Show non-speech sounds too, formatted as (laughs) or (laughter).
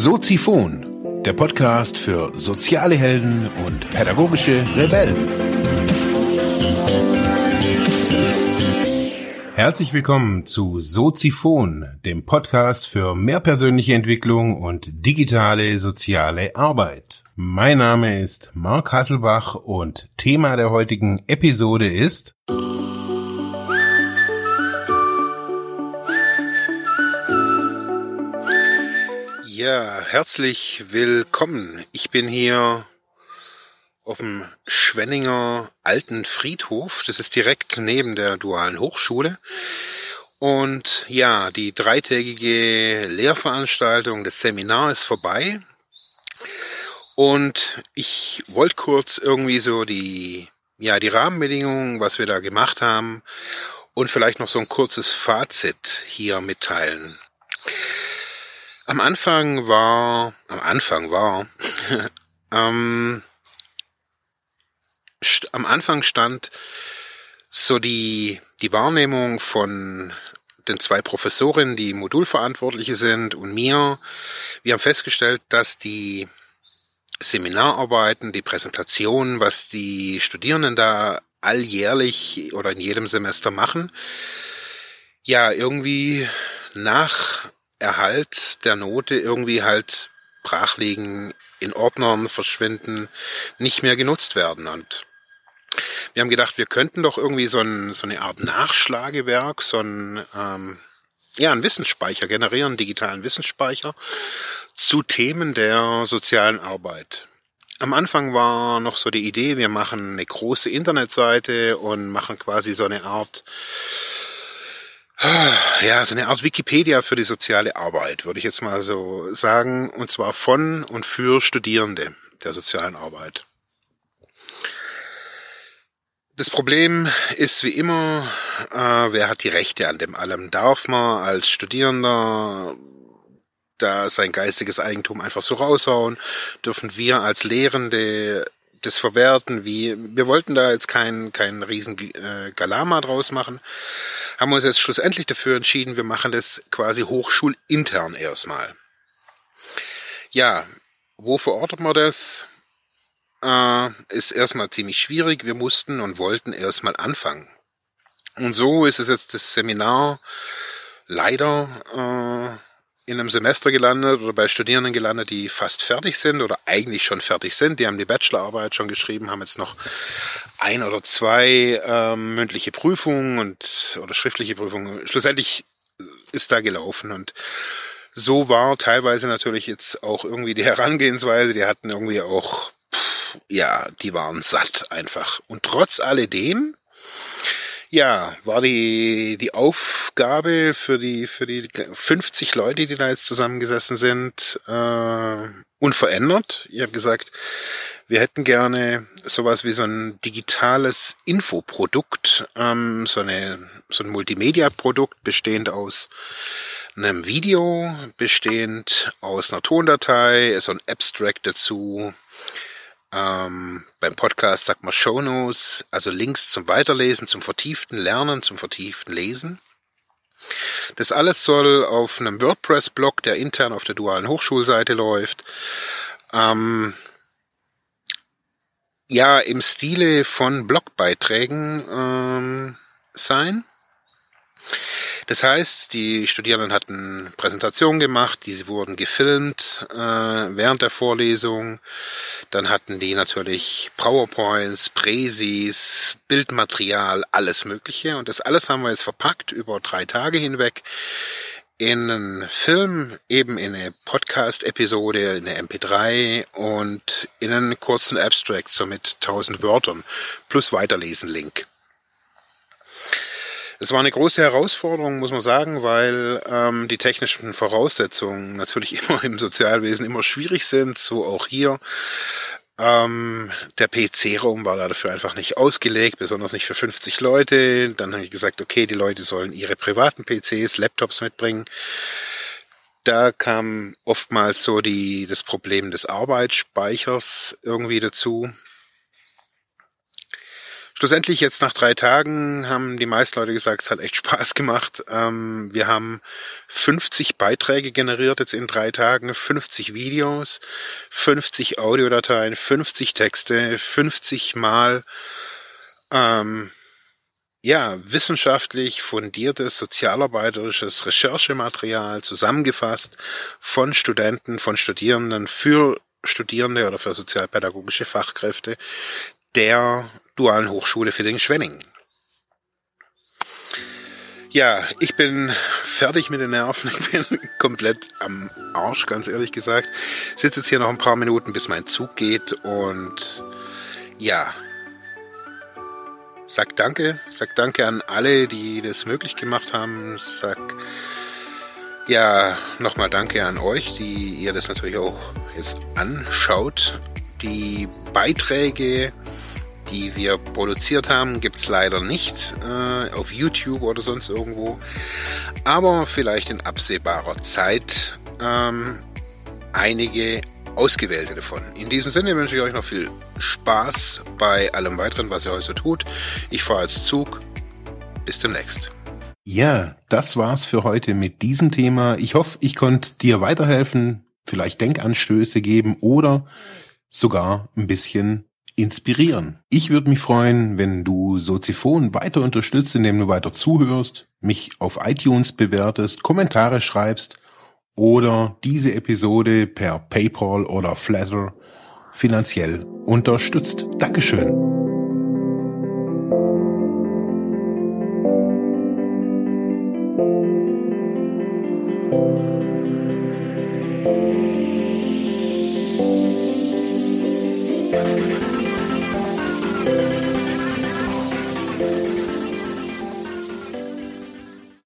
Soziphon, der Podcast für soziale Helden und pädagogische Rebellen. Herzlich willkommen zu Soziphon, dem Podcast für mehr persönliche Entwicklung und digitale soziale Arbeit. Mein Name ist Mark Hasselbach und Thema der heutigen Episode ist Ja, herzlich willkommen. Ich bin hier auf dem Schwenninger Alten Friedhof. Das ist direkt neben der Dualen Hochschule. Und ja, die dreitägige Lehrveranstaltung, das Seminar ist vorbei. Und ich wollte kurz irgendwie so die, ja, die Rahmenbedingungen, was wir da gemacht haben und vielleicht noch so ein kurzes Fazit hier mitteilen. Am Anfang war, am Anfang war, (laughs) ähm, am Anfang stand so die, die Wahrnehmung von den zwei Professorinnen, die Modulverantwortliche sind und mir. Wir haben festgestellt, dass die Seminararbeiten, die Präsentationen, was die Studierenden da alljährlich oder in jedem Semester machen, ja, irgendwie nach Erhalt der Note irgendwie halt brachlegen, in Ordnern verschwinden, nicht mehr genutzt werden. Und wir haben gedacht, wir könnten doch irgendwie so, ein, so eine Art Nachschlagewerk, so ein, ähm, ja, einen Wissensspeicher generieren, einen digitalen Wissensspeicher zu Themen der sozialen Arbeit. Am Anfang war noch so die Idee, wir machen eine große Internetseite und machen quasi so eine Art ja, so eine Art Wikipedia für die soziale Arbeit, würde ich jetzt mal so sagen, und zwar von und für Studierende der sozialen Arbeit. Das Problem ist wie immer, äh, wer hat die Rechte an dem allem? Darf man als Studierender da sein geistiges Eigentum einfach so raushauen? Dürfen wir als Lehrende das verwerten? Wie wir wollten da jetzt kein kein riesen äh, Galama draus machen, haben uns jetzt schlussendlich dafür entschieden, wir machen das quasi hochschulintern erstmal. Ja, wo verortet man das? Äh, ist erstmal ziemlich schwierig. Wir mussten und wollten erstmal anfangen. Und so ist es jetzt das Seminar leider äh, in einem Semester gelandet oder bei Studierenden gelandet, die fast fertig sind oder eigentlich schon fertig sind. Die haben die Bachelorarbeit schon geschrieben, haben jetzt noch ein oder zwei ähm, mündliche Prüfungen und oder schriftliche Prüfungen. Schlussendlich ist da gelaufen und so war teilweise natürlich jetzt auch irgendwie die (laughs) Herangehensweise. Die hatten irgendwie auch, pff, ja, die waren satt einfach. Und trotz alledem, ja, war die die Aufgabe für die für die 50 Leute, die da jetzt zusammengesessen sind, äh, unverändert. Ich habe gesagt, wir hätten gerne sowas wie so ein digitales Infoprodukt, ähm, so, eine, so ein Multimedia-Produkt bestehend aus einem Video, bestehend aus einer Tondatei, so ein Abstract dazu. Ähm, beim Podcast sagt man Show Notes, also Links zum Weiterlesen, zum vertieften Lernen, zum vertieften Lesen. Das alles soll auf einem WordPress-Blog, der intern auf der dualen Hochschulseite läuft, ähm, ja im Stile von Blogbeiträgen ähm, sein. Das heißt, die Studierenden hatten Präsentationen gemacht, diese wurden gefilmt äh, während der Vorlesung. Dann hatten die natürlich PowerPoints, Präsis, Bildmaterial, alles Mögliche. Und das alles haben wir jetzt verpackt über drei Tage hinweg in einen Film, eben in eine Podcast-Episode, in eine MP3 und in einen kurzen Abstract, so mit 1000 Wörtern plus Weiterlesen-Link. Es war eine große Herausforderung, muss man sagen, weil ähm, die technischen Voraussetzungen natürlich (laughs) immer im Sozialwesen immer schwierig sind, so auch hier. Ähm, der PC-Raum war dafür einfach nicht ausgelegt, besonders nicht für 50 Leute. Dann habe ich gesagt, okay, die Leute sollen ihre privaten PCs, Laptops mitbringen. Da kam oftmals so die, das Problem des Arbeitsspeichers irgendwie dazu. Schlussendlich jetzt nach drei Tagen haben die meisten Leute gesagt, es hat echt (laughs) Spaß gemacht. Ähm, wir haben 50 Beiträge generiert jetzt in drei Tagen, 50 Videos, 50 Audiodateien, 50 Texte, 50 Mal ähm, ja, wissenschaftlich fundiertes, sozialarbeiterisches Recherchematerial zusammengefasst von Studenten, von Studierenden für Studierende oder für sozialpädagogische Fachkräfte der Dualen Hochschule für den schwenning Ja, ich bin fertig mit den Nerven. (laughs) Ich bin komplett am Arsch, ganz ehrlich gesagt. Sitze jetzt hier noch ein paar Minuten, bis mein Zug geht und ja, sag danke, sag danke an alle, die das möglich gemacht haben. Sag ja nochmal danke an euch, die ihr das natürlich auch jetzt anschaut. Die Beiträge, die wir produziert haben, gibt es leider nicht äh, auf YouTube oder sonst irgendwo. Aber vielleicht in absehbarer Zeit ähm, einige ausgewählte davon. In diesem Sinne wünsche ich euch noch viel Spaß bei allem weiteren, was ihr heute tut. Ich fahre als Zug. Bis demnächst. Ja, das war's für heute mit diesem Thema. Ich hoffe, ich konnte dir weiterhelfen, vielleicht Denkanstöße geben oder sogar ein bisschen inspirieren. Ich würde mich freuen, wenn du Soziphon weiter unterstützt, indem du weiter zuhörst, mich auf iTunes bewertest, Kommentare schreibst oder diese Episode per PayPal oder Flatter finanziell unterstützt. Dankeschön. Thank